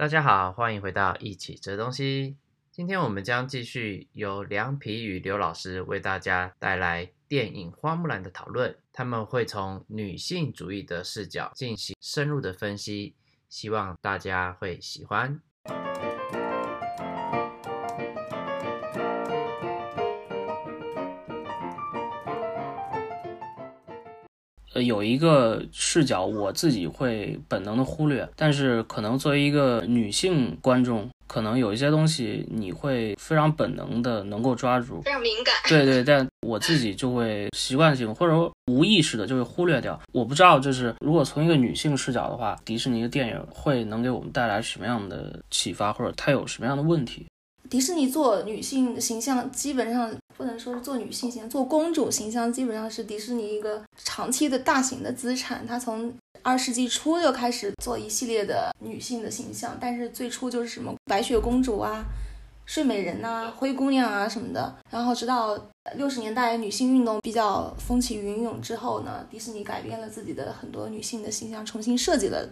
大家好，欢迎回到一起吃东西。今天我们将继续由凉皮与刘老师为大家带来电影《花木兰》的讨论。他们会从女性主义的视角进行深入的分析，希望大家会喜欢。呃，有一个视角我自己会本能的忽略，但是可能作为一个女性观众，可能有一些东西你会非常本能的能够抓住，非常敏感。对对，但我自己就会习惯性或者说无意识的就会忽略掉。我不知道，就是如果从一个女性视角的话，迪士尼的电影会能给我们带来什么样的启发，或者它有什么样的问题？迪士尼做女性形象，基本上不能说是做女性形象，做公主形象基本上是迪士尼一个长期的大型的资产。它从二世纪初就开始做一系列的女性的形象，但是最初就是什么白雪公主啊、睡美人啊、灰姑娘啊什么的。然后直到六十年代女性运动比较风起云涌之后呢，迪士尼改变了自己的很多女性的形象，重新设计了。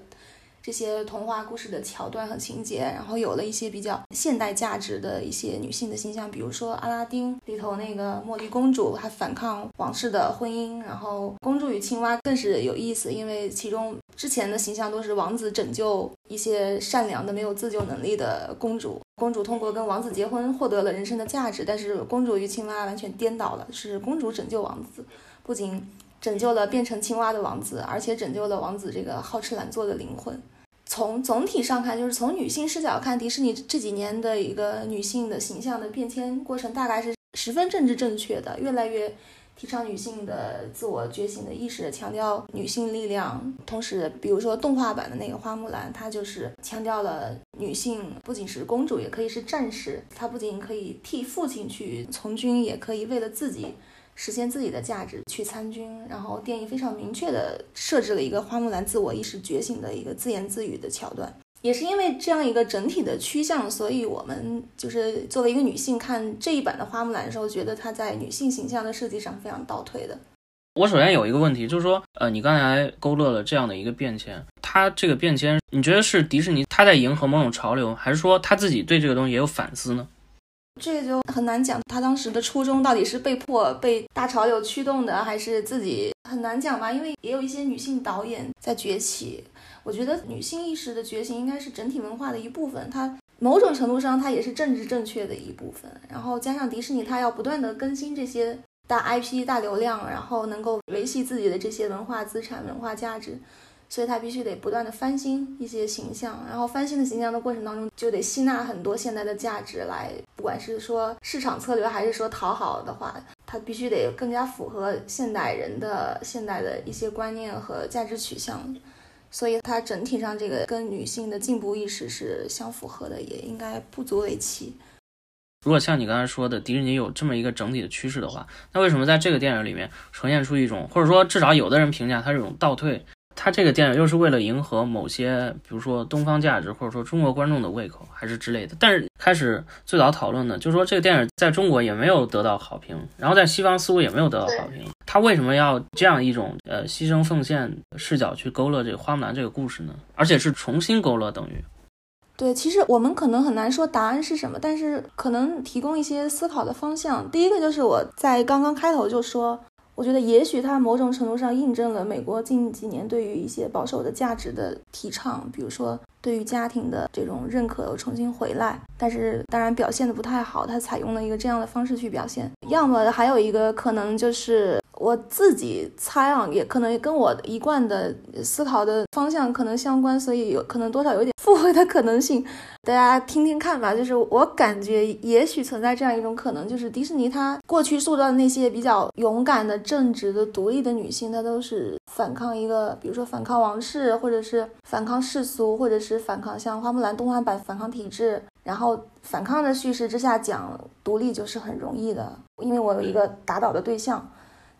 这些童话故事的桥段和情节，然后有了一些比较现代价值的一些女性的形象，比如说阿拉丁里头那个茉莉公主，她反抗王室的婚姻，然后公主与青蛙更是有意思，因为其中之前的形象都是王子拯救一些善良的没有自救能力的公主，公主通过跟王子结婚获得了人生的价值，但是公主与青蛙完全颠倒了，是公主拯救王子，不仅。拯救了变成青蛙的王子，而且拯救了王子这个好吃懒做的灵魂。从总体上看，就是从女性视角看，迪士尼这几年的一个女性的形象的变迁过程，大概是十分政治正确的，越来越提倡女性的自我觉醒的意识，强调女性力量。同时，比如说动画版的那个花木兰，它就是强调了女性不仅是公主，也可以是战士，她不仅可以替父亲去从军，也可以为了自己。实现自己的价值去参军，然后电影非常明确地设置了一个花木兰自我意识觉醒的一个自言自语的桥段。也是因为这样一个整体的趋向，所以我们就是作为一个女性看这一版的花木兰的时候，觉得她在女性形象的设计上非常倒退的。我首先有一个问题，就是说，呃，你刚才勾勒了这样的一个变迁，它这个变迁，你觉得是迪士尼他在迎合某种潮流，还是说他自己对这个东西也有反思呢？这个就很难讲，他当时的初衷到底是被迫被大潮流驱动的，还是自己很难讲吧？因为也有一些女性导演在崛起，我觉得女性意识的觉醒应该是整体文化的一部分，它某种程度上它也是政治正确的一部分。然后加上迪士尼，它要不断的更新这些大 IP、大流量，然后能够维系自己的这些文化资产、文化价值。所以他必须得不断的翻新一些形象，然后翻新的形象的过程当中，就得吸纳很多现代的价值来，不管是说市场策略还是说讨好的话，他必须得更加符合现代人的现代的一些观念和价值取向。所以它整体上这个跟女性的进步意识是相符合的，也应该不足为奇。如果像你刚才说的，迪士尼有这么一个整体的趋势的话，那为什么在这个电影里面呈现出一种，或者说至少有的人评价它是一种倒退？他这个电影又是为了迎合某些，比如说东方价值，或者说中国观众的胃口，还是之类的。但是开始最早讨论的，就是说这个电影在中国也没有得到好评，然后在西方似乎也没有得到好评。他为什么要这样一种呃牺牲奉献视角去勾勒这个花木兰这个故事呢？而且是重新勾勒，等于。对，其实我们可能很难说答案是什么，但是可能提供一些思考的方向。第一个就是我在刚刚开头就说。我觉得也许它某种程度上印证了美国近几年对于一些保守的价值的提倡，比如说对于家庭的这种认可又重新回来，但是当然表现的不太好，他采用了一个这样的方式去表现。要么还有一个可能就是。我自己猜啊，也可能跟我一贯的思考的方向可能相关，所以有可能多少有点附会的可能性，大家听听看吧。就是我感觉，也许存在这样一种可能，就是迪士尼它过去塑造的那些比较勇敢的、正直的、独立的女性，她都是反抗一个，比如说反抗王室，或者是反抗世俗，或者是反抗像花木兰动画版反抗体制，然后反抗的叙事之下讲独立就是很容易的，因为我有一个打倒的对象。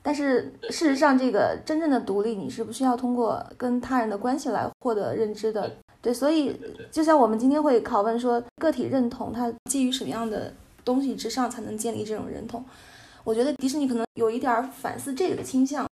但是事实上，这个真正的独立，你是不需要通过跟他人的关系来获得认知的。对，所以就像我们今天会拷问说，个体认同它基于什么样的东西之上才能建立这种认同？我觉得迪士尼可能有一点反思这个的倾向。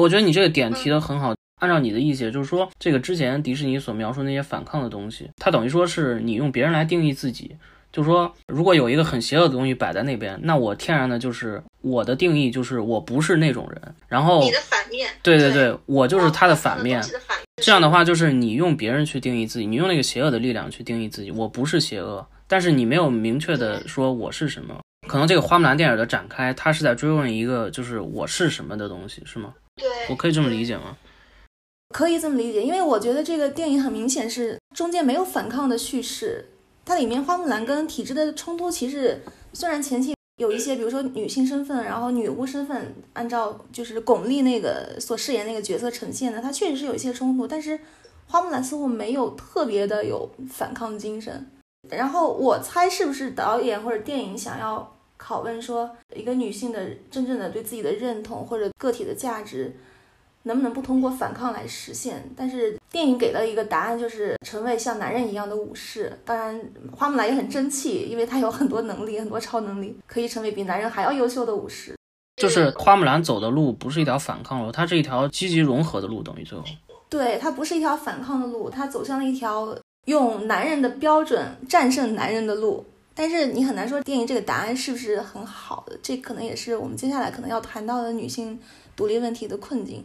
我觉得你这个点提的很好，按照你的意思，就是说这个之前迪士尼所描述那些反抗的东西，它等于说是你用别人来定义自己。就是说，如果有一个很邪恶的东西摆在那边，那我天然的就是我的定义就是我不是那种人。然后你的反面，对对对，对我就是他的反面。的反面这样的话，就是你用别人去定义自己，你用那个邪恶的力量去定义自己，我不是邪恶，但是你没有明确的说我是什么。可能这个花木兰电影的展开，它是在追问一个就是我是什么的东西，是吗？对，我可以这么理解吗？可以这么理解，因为我觉得这个电影很明显是中间没有反抗的叙事。它里面花木兰跟体制的冲突，其实虽然前期有一些，比如说女性身份，然后女巫身份，按照就是巩俐那个所饰演那个角色呈现的，它确实是有一些冲突，但是花木兰似乎没有特别的有反抗精神。然后我猜是不是导演或者电影想要拷问说，一个女性的真正的对自己的认同或者个体的价值。能不能不通过反抗来实现？但是电影给了一个答案，就是成为像男人一样的武士。当然，花木兰也很争气，因为她有很多能力，很多超能力，可以成为比男人还要优秀的武士。就是花木兰走的路不是一条反抗路，它是一条积极融合的路，等于最后。对，它不是一条反抗的路，它走向了一条用男人的标准战胜男人的路。但是你很难说电影这个答案是不是很好的，这可能也是我们接下来可能要谈到的女性独立问题的困境。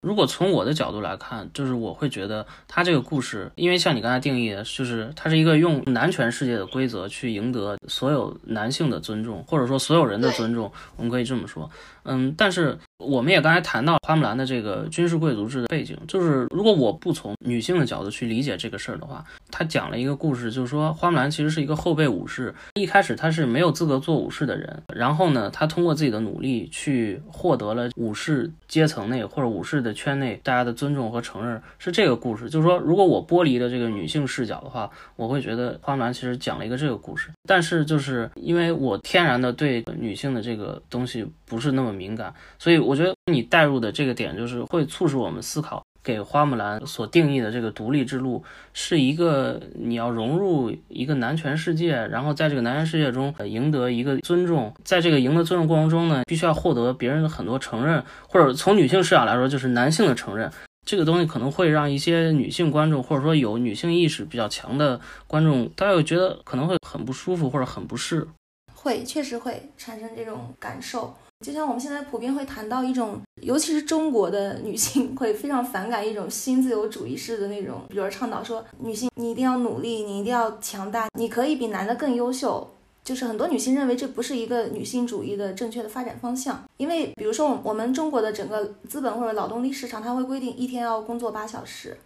如果从我的角度来看，就是我会觉得他这个故事，因为像你刚才定义的，就是它是一个用男权世界的规则去赢得所有男性的尊重，或者说所有人的尊重，我们可以这么说。嗯，但是我们也刚才谈到花木兰的这个军事贵族制的背景，就是如果我不从女性的角度去理解这个事儿的话，他讲了一个故事，就是说花木兰其实是一个后备武士，一开始他是没有资格做武士的人，然后呢，他通过自己的努力去获得了武士阶层内或者武士的圈内大家的尊重和承认，是这个故事。就是说，如果我剥离了这个女性视角的话，我会觉得花木兰其实讲了一个这个故事，但是就是因为我天然的对女性的这个东西不是那么敏感，所以我觉得你带入的这个点就是会促使我们思考，给花木兰所定义的这个独立之路是一个你要融入一个男权世界，然后在这个男权世界中赢得一个尊重，在这个赢得尊重过程中呢，必须要获得别人的很多承认，或者从女性视角来说，就是男性的承认。这个东西可能会让一些女性观众，或者说有女性意识比较强的观众，大家会觉得可能会很不舒服或者很不适，会确实会产生这种感受。就像我们现在普遍会谈到一种，尤其是中国的女性会非常反感一种新自由主义式的那种，比如倡导说女性你一定要努力，你一定要强大，你可以比男的更优秀。就是很多女性认为这不是一个女性主义的正确的发展方向，因为比如说我们中国的整个资本或者劳动力市场，它会规定一天要工作八小时。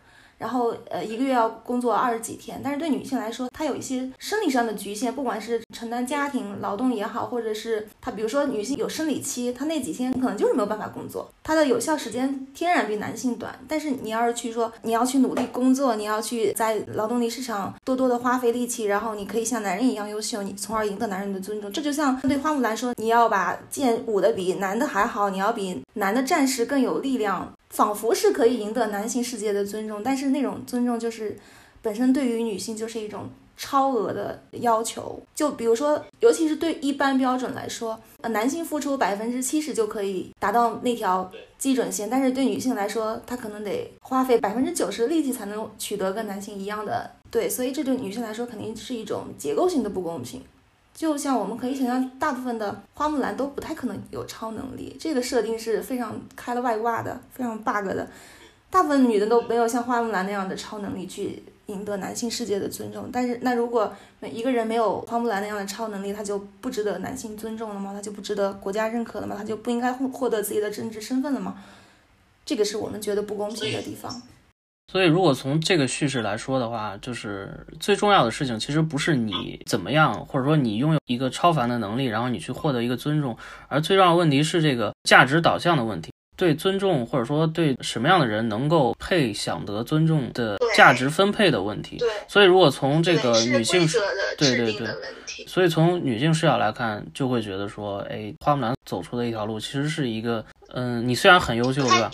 然后，呃，一个月要工作二十几天，但是对女性来说，她有一些生理上的局限，不管是承担家庭劳动也好，或者是她，比如说女性有生理期，她那几天可能就是没有办法工作，她的有效时间天然比男性短。但是你要是去说你要去努力工作，你要去在劳动力市场多多的花费力气，然后你可以像男人一样优秀，你从而赢得男人的尊重。这就像对花木兰说，你要把剑舞得比男的还好，你要比男的战士更有力量。仿佛是可以赢得男性世界的尊重，但是那种尊重就是本身对于女性就是一种超额的要求。就比如说，尤其是对一般标准来说，呃，男性付出百分之七十就可以达到那条基准线，但是对女性来说，她可能得花费百分之九十的力气才能取得跟男性一样的。对，所以这对女性来说肯定是一种结构性的不公平。就像我们可以想象，大部分的花木兰都不太可能有超能力，这个设定是非常开了外挂的，非常 bug 的。大部分女的都没有像花木兰那样的超能力去赢得男性世界的尊重。但是，那如果每一个人没有花木兰那样的超能力，他就不值得男性尊重了吗？他就不值得国家认可了吗？他就不应该获获得自己的政治身份了吗？这个是我们觉得不公平的地方。所以，如果从这个叙事来说的话，就是最重要的事情其实不是你怎么样，或者说你拥有一个超凡的能力，然后你去获得一个尊重，而最重要的问题是这个价值导向的问题，对尊重或者说对什么样的人能够配享得尊重的价值分配的问题。对。所以，如果从这个女性对对对，所以从女性视角来看，就会觉得说，哎，花木兰走出的一条路其实是一个，嗯，你虽然很优秀，对吧？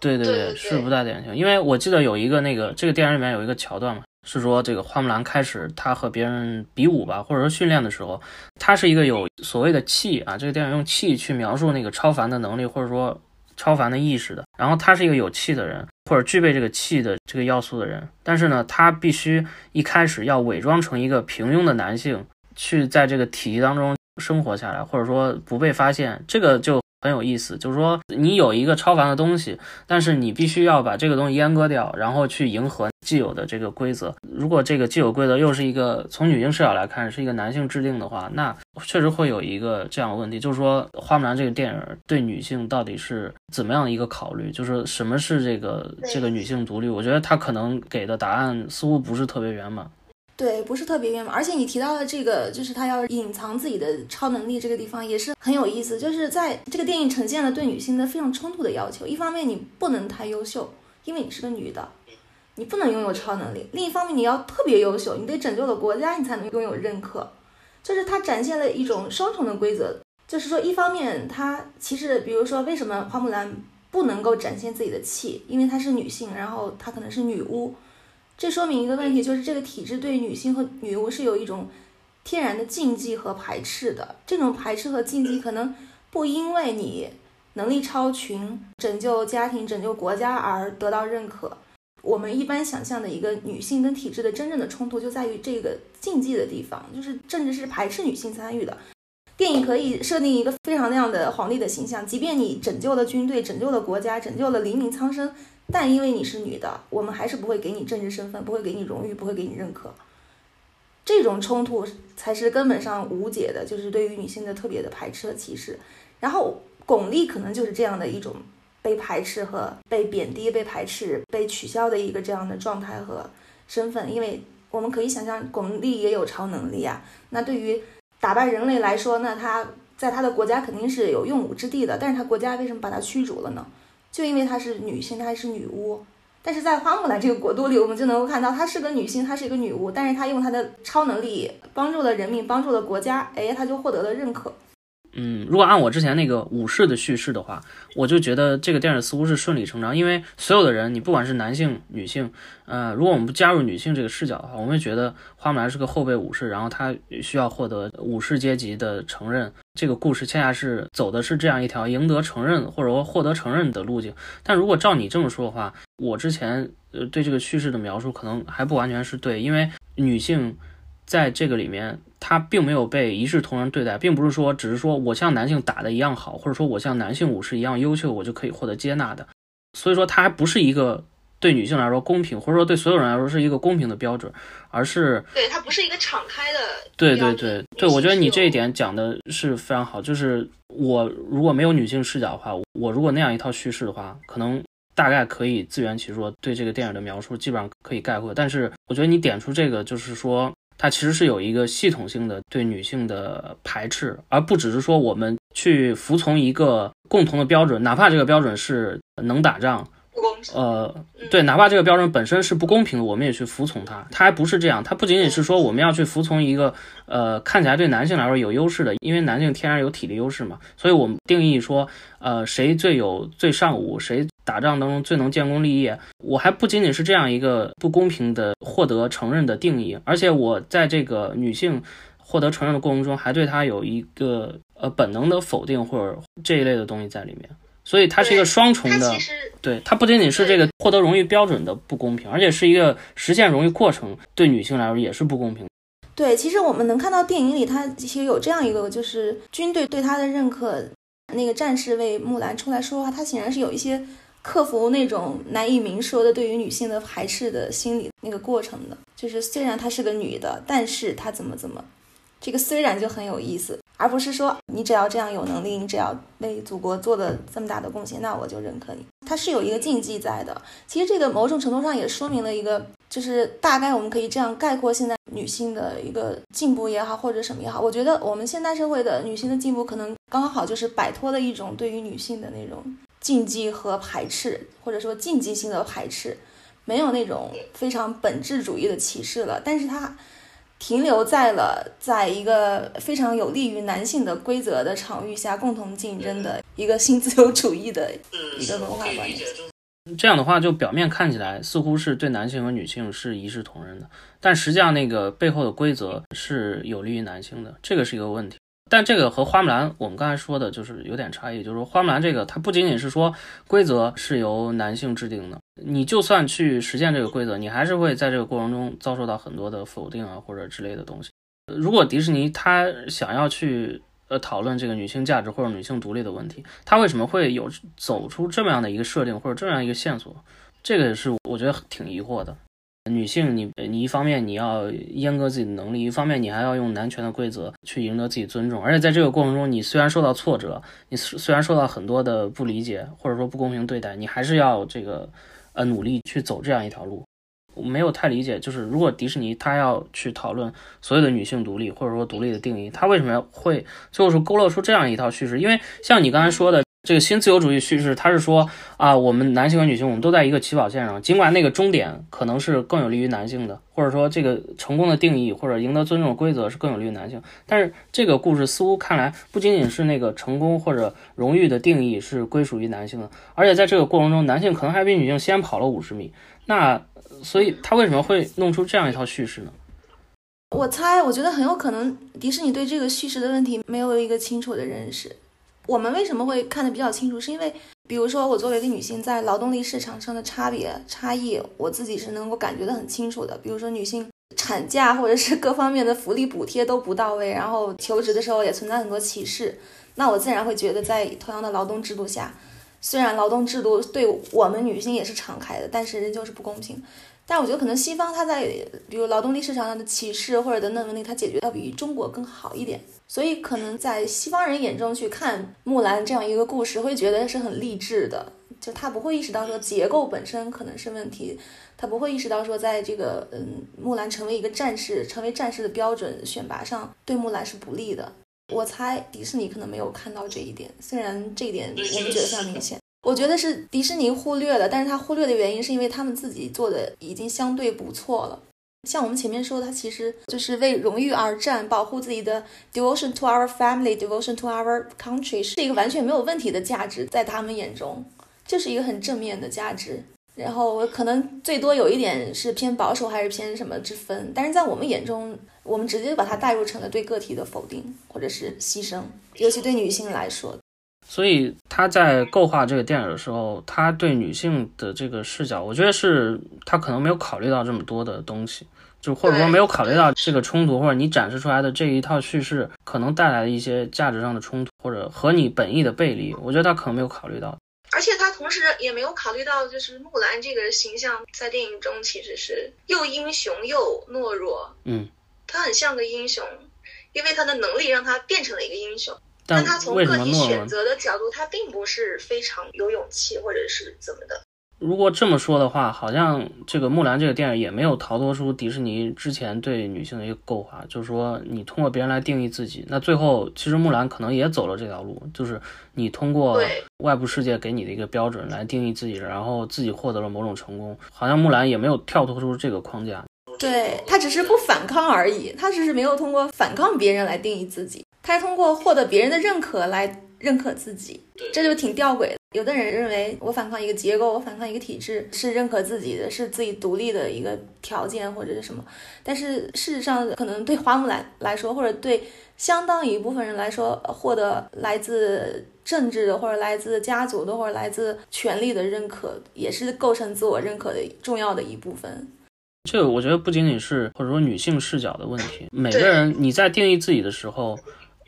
对对对，是不太典型。因为我记得有一个那个这个电影里面有一个桥段嘛，是说这个花木兰开始她和别人比武吧，或者说训练的时候，她是一个有所谓的气啊，这个电影用气去描述那个超凡的能力，或者说超凡的意识的，然后他是一个有气的人，或者具备这个气的这个要素的人，但是呢，他必须一开始要伪装成一个平庸的男性，去在这个体系当中生活下来，或者说不被发现，这个就。很有意思，就是说你有一个超凡的东西，但是你必须要把这个东西阉割掉，然后去迎合既有的这个规则。如果这个既有规则又是一个从女性视角来看是一个男性制定的话，那确实会有一个这样的问题，就是说《花木兰》这个电影对女性到底是怎么样的一个考虑？就是什么是这个这个女性独立？我觉得他可能给的答案似乎不是特别圆满。对，不是特别圆满，而且你提到的这个，就是他要隐藏自己的超能力这个地方也是很有意思，就是在这个电影呈现了对女性的非常冲突的要求。一方面你不能太优秀，因为你是个女的，你不能拥有超能力；另一方面你要特别优秀，你得拯救了国家，你才能拥有认可。就是它展现了一种双重的规则，就是说一方面它其实，比如说为什么花木兰不能够展现自己的气，因为她是女性，然后她可能是女巫。这说明一个问题，就是这个体制对女性和女巫是有一种天然的禁忌和排斥的。这种排斥和禁忌可能不因为你能力超群、拯救家庭、拯救国家而得到认可。我们一般想象的一个女性跟体制的真正的冲突，就在于这个禁忌的地方，就是政治是排斥女性参与的。电影可以设定一个非常亮的皇帝的形象，即便你拯救了军队、拯救了国家、拯救了黎民苍生。但因为你是女的，我们还是不会给你政治身份，不会给你荣誉，不会给你认可。这种冲突才是根本上无解的，就是对于女性的特别的排斥和歧视。然后巩俐可能就是这样的一种被排斥和被贬低、被排斥、被取消的一个这样的状态和身份。因为我们可以想象，巩俐也有超能力啊。那对于打败人类来说，那他在他的国家肯定是有用武之地的。但是他国家为什么把他驱逐了呢？就因为她是女性，她还是女巫，但是在花木兰这个国度里，我们就能够看到她是个女性，她是一个女巫，但是她用她的超能力帮助了人民，帮助了国家，哎，她就获得了认可。嗯，如果按我之前那个武士的叙事的话，我就觉得这个电影似乎是顺理成章，因为所有的人，你不管是男性、女性，呃，如果我们不加入女性这个视角的话，我们会觉得花木兰是个后备武士，然后她需要获得武士阶级的承认。这个故事恰恰是走的是这样一条赢得承认或者说获得承认的路径。但如果照你这么说的话，我之前呃对这个叙事的描述可能还不完全是对，因为女性在这个里面。他并没有被一视同仁对待，并不是说只是说我像男性打的一样好，或者说我像男性武士一样优秀，我就可以获得接纳的。所以说，他还不是一个对女性来说公平，或者说对所有人来说是一个公平的标准，而是对他不是一个敞开的。对对对对，我觉得你这一点讲的是非常好。就是我如果没有女性视角的话，我如果那样一套叙事的话，可能大概可以自圆其说，对这个电影的描述基本上可以概括。但是我觉得你点出这个，就是说。它其实是有一个系统性的对女性的排斥，而不只是说我们去服从一个共同的标准，哪怕这个标准是能打仗，呃，对，哪怕这个标准本身是不公平的，我们也去服从它。它还不是这样，它不仅仅是说我们要去服从一个，呃，看起来对男性来说有优势的，因为男性天然有体力优势嘛，所以我们定义说，呃，谁最有最尚武，谁。打仗当中最能建功立业，我还不仅仅是这样一个不公平的获得承认的定义，而且我在这个女性获得承认的过程中，还对她有一个呃本能的否定或者这一类的东西在里面，所以它是一个双重的，对，它不仅仅是这个获得荣誉标准的不公平，而且是一个实现荣誉过程对女性来说也是不公平。对，其实我们能看到电影里，它其实有这样一个，就是军队对她的认可，那个战士为木兰出来说话，他显然是有一些。克服那种难以明说的对于女性的排斥的心理那个过程的，就是虽然她是个女的，但是她怎么怎么，这个虽然就很有意思，而不是说你只要这样有能力，你只要为祖国做了这么大的贡献，那我就认可你。它是有一个禁忌在的。其实这个某种程度上也说明了一个，就是大概我们可以这样概括现在女性的一个进步也好，或者什么也好。我觉得我们现代社会的女性的进步，可能刚好就是摆脱了一种对于女性的那种。禁忌和排斥，或者说禁忌性的排斥，没有那种非常本质主义的歧视了，但是它停留在了在一个非常有利于男性的规则的场域下共同竞争的一个新自由主义的一个文化观念。这样的话，就表面看起来似乎是对男性和女性是一视同仁的，但实际上那个背后的规则是有利于男性的，这个是一个问题。但这个和花木兰我们刚才说的就是有点差异，就是说花木兰这个它不仅仅是说规则是由男性制定的，你就算去实现这个规则，你还是会在这个过程中遭受到很多的否定啊或者之类的东西。如果迪士尼他想要去呃讨论这个女性价值或者女性独立的问题，他为什么会有走出这么样的一个设定或者这样一个线索？这个也是我觉得挺疑惑的。女性你，你一方面你要阉割自己的能力，一方面你还要用男权的规则去赢得自己尊重，而且在这个过程中，你虽然受到挫折，你虽然受到很多的不理解或者说不公平对待，你还是要这个呃努力去走这样一条路。我没有太理解，就是如果迪士尼他要去讨论所有的女性独立或者说独立的定义，他为什么要会最后是勾勒出这样一套叙事？因为像你刚才说的。这个新自由主义叙事，它是说啊，我们男性和女性，我们都在一个起跑线上，尽管那个终点可能是更有利于男性的，或者说这个成功的定义或者赢得尊重的规则是更有利于男性，但是这个故事似乎看来不仅仅是那个成功或者荣誉的定义是归属于男性的，而且在这个过程中，男性可能还比女性先跑了五十米，那所以他为什么会弄出这样一套叙事呢？我猜，我觉得很有可能迪士尼对这个叙事的问题没有一个清楚的认识。我们为什么会看得比较清楚？是因为，比如说我作为一个女性，在劳动力市场上的差别差异，我自己是能够感觉得很清楚的。比如说女性产假或者是各方面的福利补贴都不到位，然后求职的时候也存在很多歧视，那我自然会觉得，在同样的劳动制度下，虽然劳动制度对我们女性也是敞开的，但是仍旧是不公平。但我觉得可能西方它在比如劳动力市场上的歧视或者等等问题，它解决要比中国更好一点。所以可能在西方人眼中去看木兰这样一个故事，会觉得是很励志的。就他不会意识到说结构本身可能是问题，他不会意识到说在这个嗯木兰成为一个战士、成为战士的标准选拔上对木兰是不利的。我猜迪士尼可能没有看到这一点，虽然这一点我们觉得非常明显。我觉得是迪士尼忽略了，但是他忽略的原因是因为他们自己做的已经相对不错了。像我们前面说，他其实就是为荣誉而战，保护自己的 devotion to our family, devotion to our country 是一个完全没有问题的价值，在他们眼中，这是一个很正面的价值。然后可能最多有一点是偏保守还是偏什么之分，但是在我们眼中，我们直接把它带入成了对个体的否定或者是牺牲，尤其对女性来说。所以他在构画这个电影的时候，他对女性的这个视角，我觉得是他可能没有考虑到这么多的东西，就或者说没有考虑到这个冲突，或者你展示出来的这一套叙事可能带来的一些价值上的冲突，或者和你本意的背离，我觉得他可能没有考虑到。而且他同时也没有考虑到，就是木兰这个形象在电影中其实是又英雄又懦弱，嗯，他很像个英雄，因为他的能力让他变成了一个英雄。但他从个体选择的角度，他并不是非常有勇气，或者是怎么的。如果这么说的话，好像这个木兰这个电影也没有逃脱出迪士尼之前对女性的一个构画，就是说你通过别人来定义自己。那最后其实木兰可能也走了这条路，就是你通过外部世界给你的一个标准来定义自己，然后自己获得了某种成功。好像木兰也没有跳脱出这个框架。对，他只是不反抗而已，他只是没有通过反抗别人来定义自己。他是通过获得别人的认可来认可自己，这就挺吊诡的。有的人认为我反抗一个结构，我反抗一个体制是认可自己的，是自己独立的一个条件或者是什么。但是事实上，可能对花木兰来说，或者对相当一部分人来说，获得来自政治的或者来自家族的或者来自权力的认可，也是构成自我认可的重要的一部分。这个我觉得不仅仅是或者说女性视角的问题，每个人你在定义自己的时候。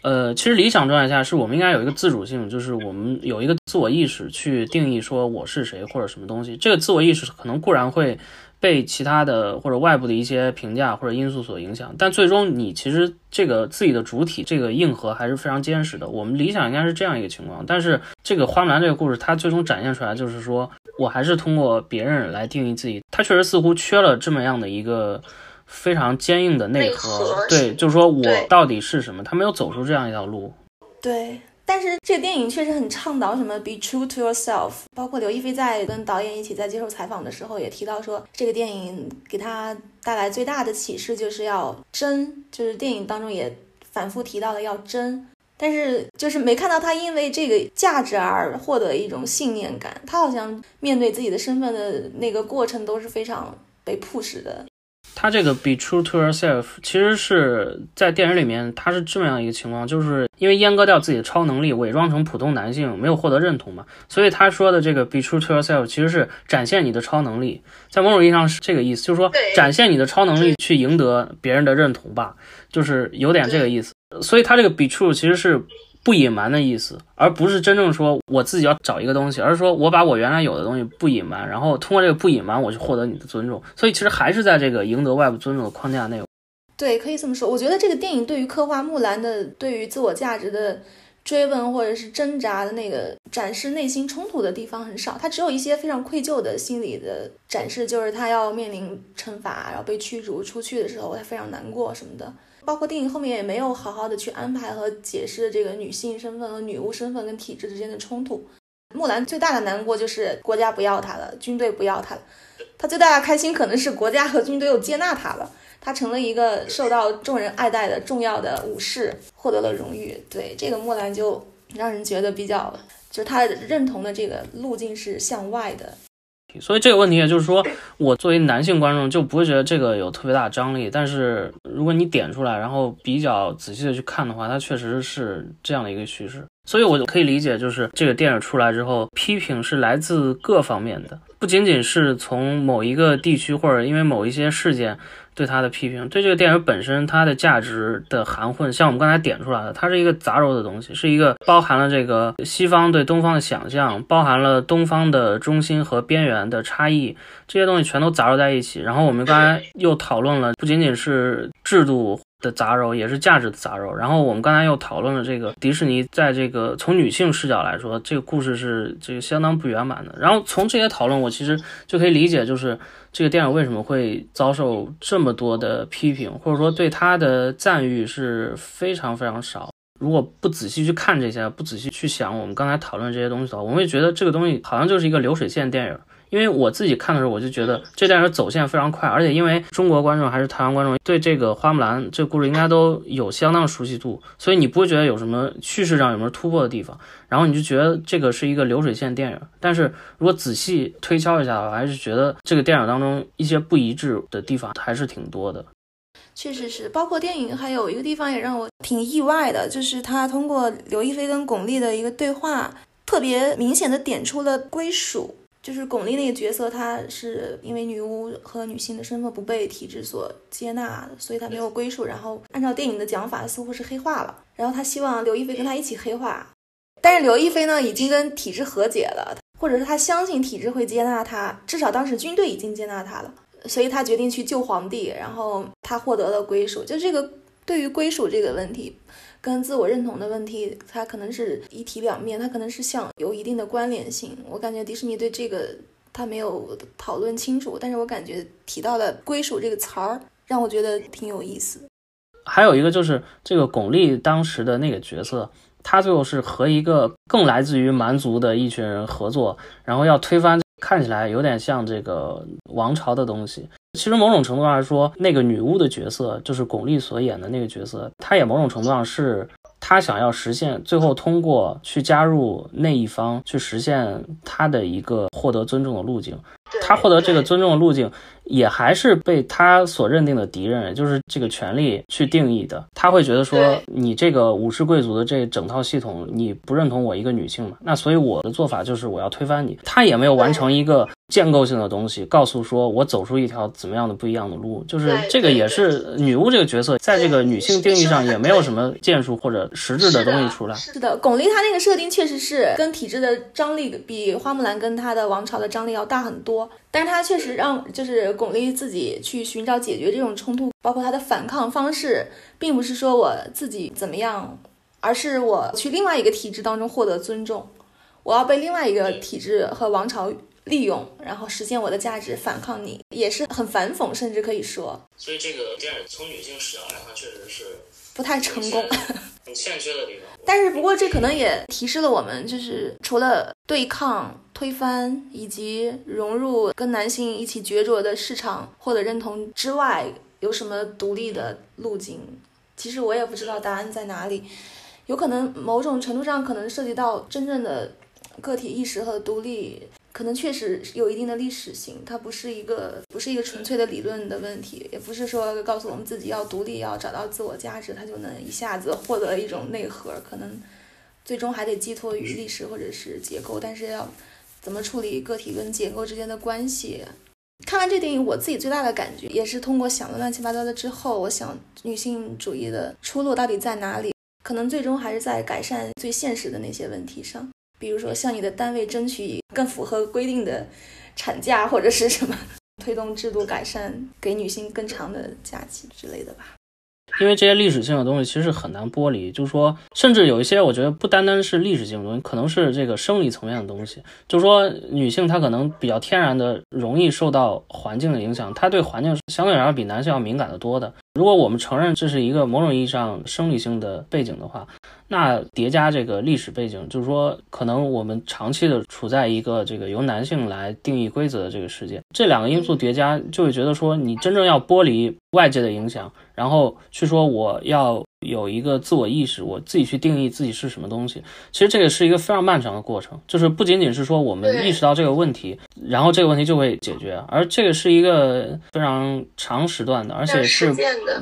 呃，其实理想状态下是我们应该有一个自主性，就是我们有一个自我意识去定义说我是谁或者什么东西。这个自我意识可能固然会被其他的或者外部的一些评价或者因素所影响，但最终你其实这个自己的主体这个硬核还是非常坚实的。我们理想应该是这样一个情况，但是这个花木兰这个故事它最终展现出来就是说我还是通过别人来定义自己，它确实似乎缺了这么样的一个。非常坚硬的内核，对，就是说我到底是什么？他没有走出这样一条路。对，但是这个电影确实很倡导什么 “be true to yourself”。包括刘亦菲在跟导演一起在接受采访的时候也提到说，这个电影给他带来最大的启示就是要真，就是电影当中也反复提到了要真，但是就是没看到他因为这个价值而获得一种信念感。他好像面对自己的身份的那个过程都是非常被 push 的。他这个 be true to yourself，其实是在电影里面，他是这么样一个情况，就是因为阉割掉自己的超能力，伪装成普通男性，没有获得认同嘛，所以他说的这个 be true to yourself，其实是展现你的超能力，在某种意义上是这个意思，就是说展现你的超能力去赢得别人的认同吧，就是有点这个意思。所以他这个 be true 其实是。不隐瞒的意思，而不是真正说我自己要找一个东西，而是说我把我原来有的东西不隐瞒，然后通过这个不隐瞒，我去获得你的尊重。所以其实还是在这个赢得外部尊重的框架内。对，可以这么说。我觉得这个电影对于刻画木兰的对于自我价值的追问或者是挣扎的那个展示内心冲突的地方很少，它只有一些非常愧疚的心理的展示，就是他要面临惩罚，然后被驱逐出去的时候，他非常难过什么的。包括电影后面也没有好好的去安排和解释这个女性身份和女巫身份跟体制之间的冲突。木兰最大的难过就是国家不要她了，军队不要她了。她最大的开心可能是国家和军队又接纳她了，她成了一个受到众人爱戴的重要的武士，获得了荣誉。对，这个木兰就让人觉得比较，就是她认同的这个路径是向外的。所以这个问题也就是说，我作为男性观众就不会觉得这个有特别大的张力。但是如果你点出来，然后比较仔细的去看的话，它确实是这样的一个趋势。所以我就可以理解，就是这个电影出来之后，批评是来自各方面的，不仅仅是从某一个地区或者因为某一些事件。对他的批评，对这个电影本身它的价值的含混，像我们刚才点出来的，它是一个杂糅的东西，是一个包含了这个西方对东方的想象，包含了东方的中心和边缘的差异，这些东西全都杂糅在一起。然后我们刚才又讨论了，不仅仅是制度的杂糅，也是价值的杂糅。然后我们刚才又讨论了这个迪士尼在这个从女性视角来说，这个故事是这个相当不圆满的。然后从这些讨论，我其实就可以理解，就是。这个电影为什么会遭受这么多的批评，或者说对他的赞誉是非常非常少？如果不仔细去看这些，不仔细去想我们刚才讨论这些东西的话，我们会觉得这个东西好像就是一个流水线电影。因为我自己看的时候，我就觉得这电影走线非常快，而且因为中国观众还是台湾观众对这个花木兰这个故事应该都有相当熟悉度，所以你不会觉得有什么叙事上有什么突破的地方，然后你就觉得这个是一个流水线电影。但是如果仔细推敲一下的话，还是觉得这个电影当中一些不一致的地方还是挺多的。确实是，包括电影还有一个地方也让我挺意外的，就是他通过刘亦菲跟巩俐的一个对话，特别明显的点出了归属。就是巩俐那个角色，她是因为女巫和女性的身份不被体制所接纳，所以她没有归属。然后按照电影的讲法，似乎是黑化了。然后她希望刘亦菲跟她一起黑化，但是刘亦菲呢，已经跟体制和解了，或者是她相信体制会接纳她，至少当时军队已经接纳她了，所以她决定去救皇帝，然后她获得了归属。就这个对于归属这个问题。跟自我认同的问题，它可能是一体两面，它可能是像有一定的关联性。我感觉迪士尼对这个他没有讨论清楚，但是我感觉提到的“归属”这个词儿，让我觉得挺有意思。还有一个就是这个巩俐当时的那个角色，他最后是和一个更来自于蛮族的一群人合作，然后要推翻，看起来有点像这个王朝的东西。其实某种程度上来说，那个女巫的角色就是巩俐所演的那个角色，她也某种程度上是她想要实现，最后通过去加入那一方去实现他的一个获得尊重的路径。他获得这个尊重的路径，也还是被他所认定的敌人，也就是这个权利去定义的。他会觉得说，你这个武士贵族的这整套系统，你不认同我一个女性嘛？那所以我的做法就是我要推翻你。他也没有完成一个。建构性的东西，告诉说我走出一条怎么样的不一样的路，就是这个也是女巫这个角色，在这个女性定义上也没有什么建树或者实质的东西出来。是的，巩俐她那个设定确实是跟体制的张力比花木兰跟她的王朝的张力要大很多，但是她确实让就是巩俐自己去寻找解决这种冲突，包括她的反抗方式，并不是说我自己怎么样，而是我去另外一个体制当中获得尊重，我要被另外一个体制和王朝。利用，然后实现我的价值，反抗你，也是很反讽，甚至可以说。所以这个电影从女性视角来看，确实是不太成功，很欠缺的地方。但是不过这可能也提示了我们，就是除了对抗、推翻以及融入跟男性一起角逐的市场获得认同之外，有什么独立的路径？其实我也不知道答案在哪里。有可能某种程度上可能涉及到真正的。个体意识和独立，可能确实有一定的历史性，它不是一个不是一个纯粹的理论的问题，也不是说告诉我们自己要独立，要找到自我价值，它就能一下子获得一种内核，可能最终还得寄托于历史或者是结构，但是要怎么处理个体跟结构之间的关系？看完这电影，我自己最大的感觉也是通过想了乱七八糟的之后，我想女性主义的出路到底在哪里？可能最终还是在改善最现实的那些问题上，比如说向你的单位争取更符合规定的产假，或者是什么 推动制度改善，给女性更长的假期之类的吧。因为这些历史性的东西其实很难剥离，就是说，甚至有一些我觉得不单单是历史性的东西，可能是这个生理层面的东西。就是说，女性她可能比较天然的容易受到环境的影响，她对环境相对来说比男性要敏感得多的。如果我们承认这是一个某种意义上生理性的背景的话，那叠加这个历史背景，就是说，可能我们长期的处在一个这个由男性来定义规则的这个世界，这两个因素叠加，就会觉得说，你真正要剥离外界的影响，然后去说我要。有一个自我意识，我自己去定义自己是什么东西。其实这个是一个非常漫长的过程，就是不仅仅是说我们意识到这个问题，然后这个问题就会解决，而这个是一个非常长时段的，而且是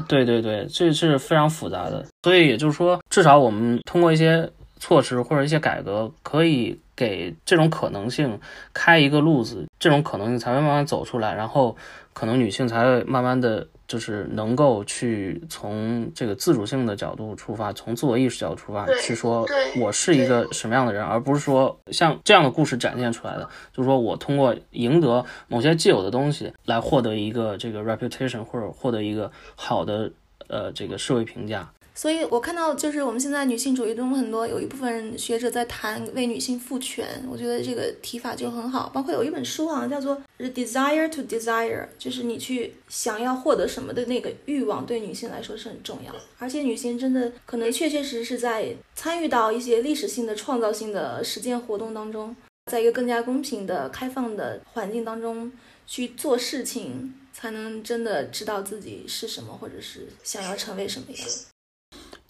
对对对，这是非常复杂的。所以也就是说，至少我们通过一些措施或者一些改革，可以给这种可能性开一个路子，这种可能性才会慢慢走出来，然后可能女性才会慢慢的。就是能够去从这个自主性的角度出发，从自我意识角度出发去说我是一个什么样的人，而不是说像这样的故事展现出来的，就是说我通过赢得某些既有的东西来获得一个这个 reputation 或者获得一个好的呃这个社会评价。所以我看到，就是我们现在女性主义中很多有一部分学者在谈为女性赋权，我觉得这个提法就很好。包括有一本书好像叫做《The Desire to Desire》，就是你去想要获得什么的那个欲望，对女性来说是很重要。而且女性真的可能确确实实是在参与到一些历史性的创造性的实践活动当中，在一个更加公平的开放的环境当中去做事情，才能真的知道自己是什么，或者是想要成为什么样。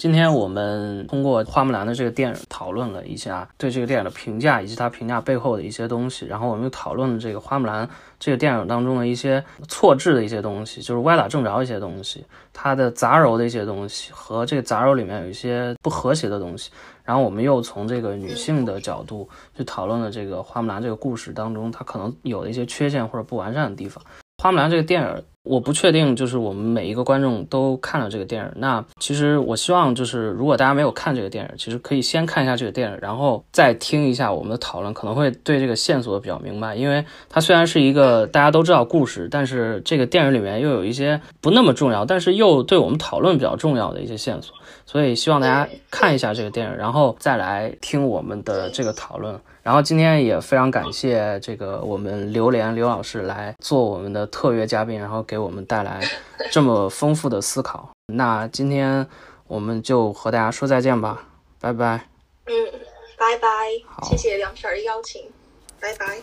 今天我们通过《花木兰》的这个电影讨论了一下对这个电影的评价，以及它评价背后的一些东西。然后我们又讨论了这个《花木兰》这个电影当中的一些错置的一些东西，就是歪打正着一些东西，它的杂糅的一些东西和这个杂糅里面有一些不和谐的东西。然后我们又从这个女性的角度去讨论了这个《花木兰》这个故事当中它可能有的一些缺陷或者不完善的地方。《花木兰》这个电影。我不确定，就是我们每一个观众都看了这个电影。那其实我希望，就是如果大家没有看这个电影，其实可以先看一下这个电影，然后再听一下我们的讨论，可能会对这个线索比较明白。因为它虽然是一个大家都知道故事，但是这个电影里面又有一些不那么重要，但是又对我们讨论比较重要的一些线索。所以希望大家看一下这个电影，然后再来听我们的这个讨论。然后今天也非常感谢这个我们榴莲刘老师来做我们的特约嘉宾，然后给我们带来这么丰富的思考。那今天我们就和大家说再见吧，拜拜。嗯，拜拜。好，谢谢梁皮儿的邀请，拜拜。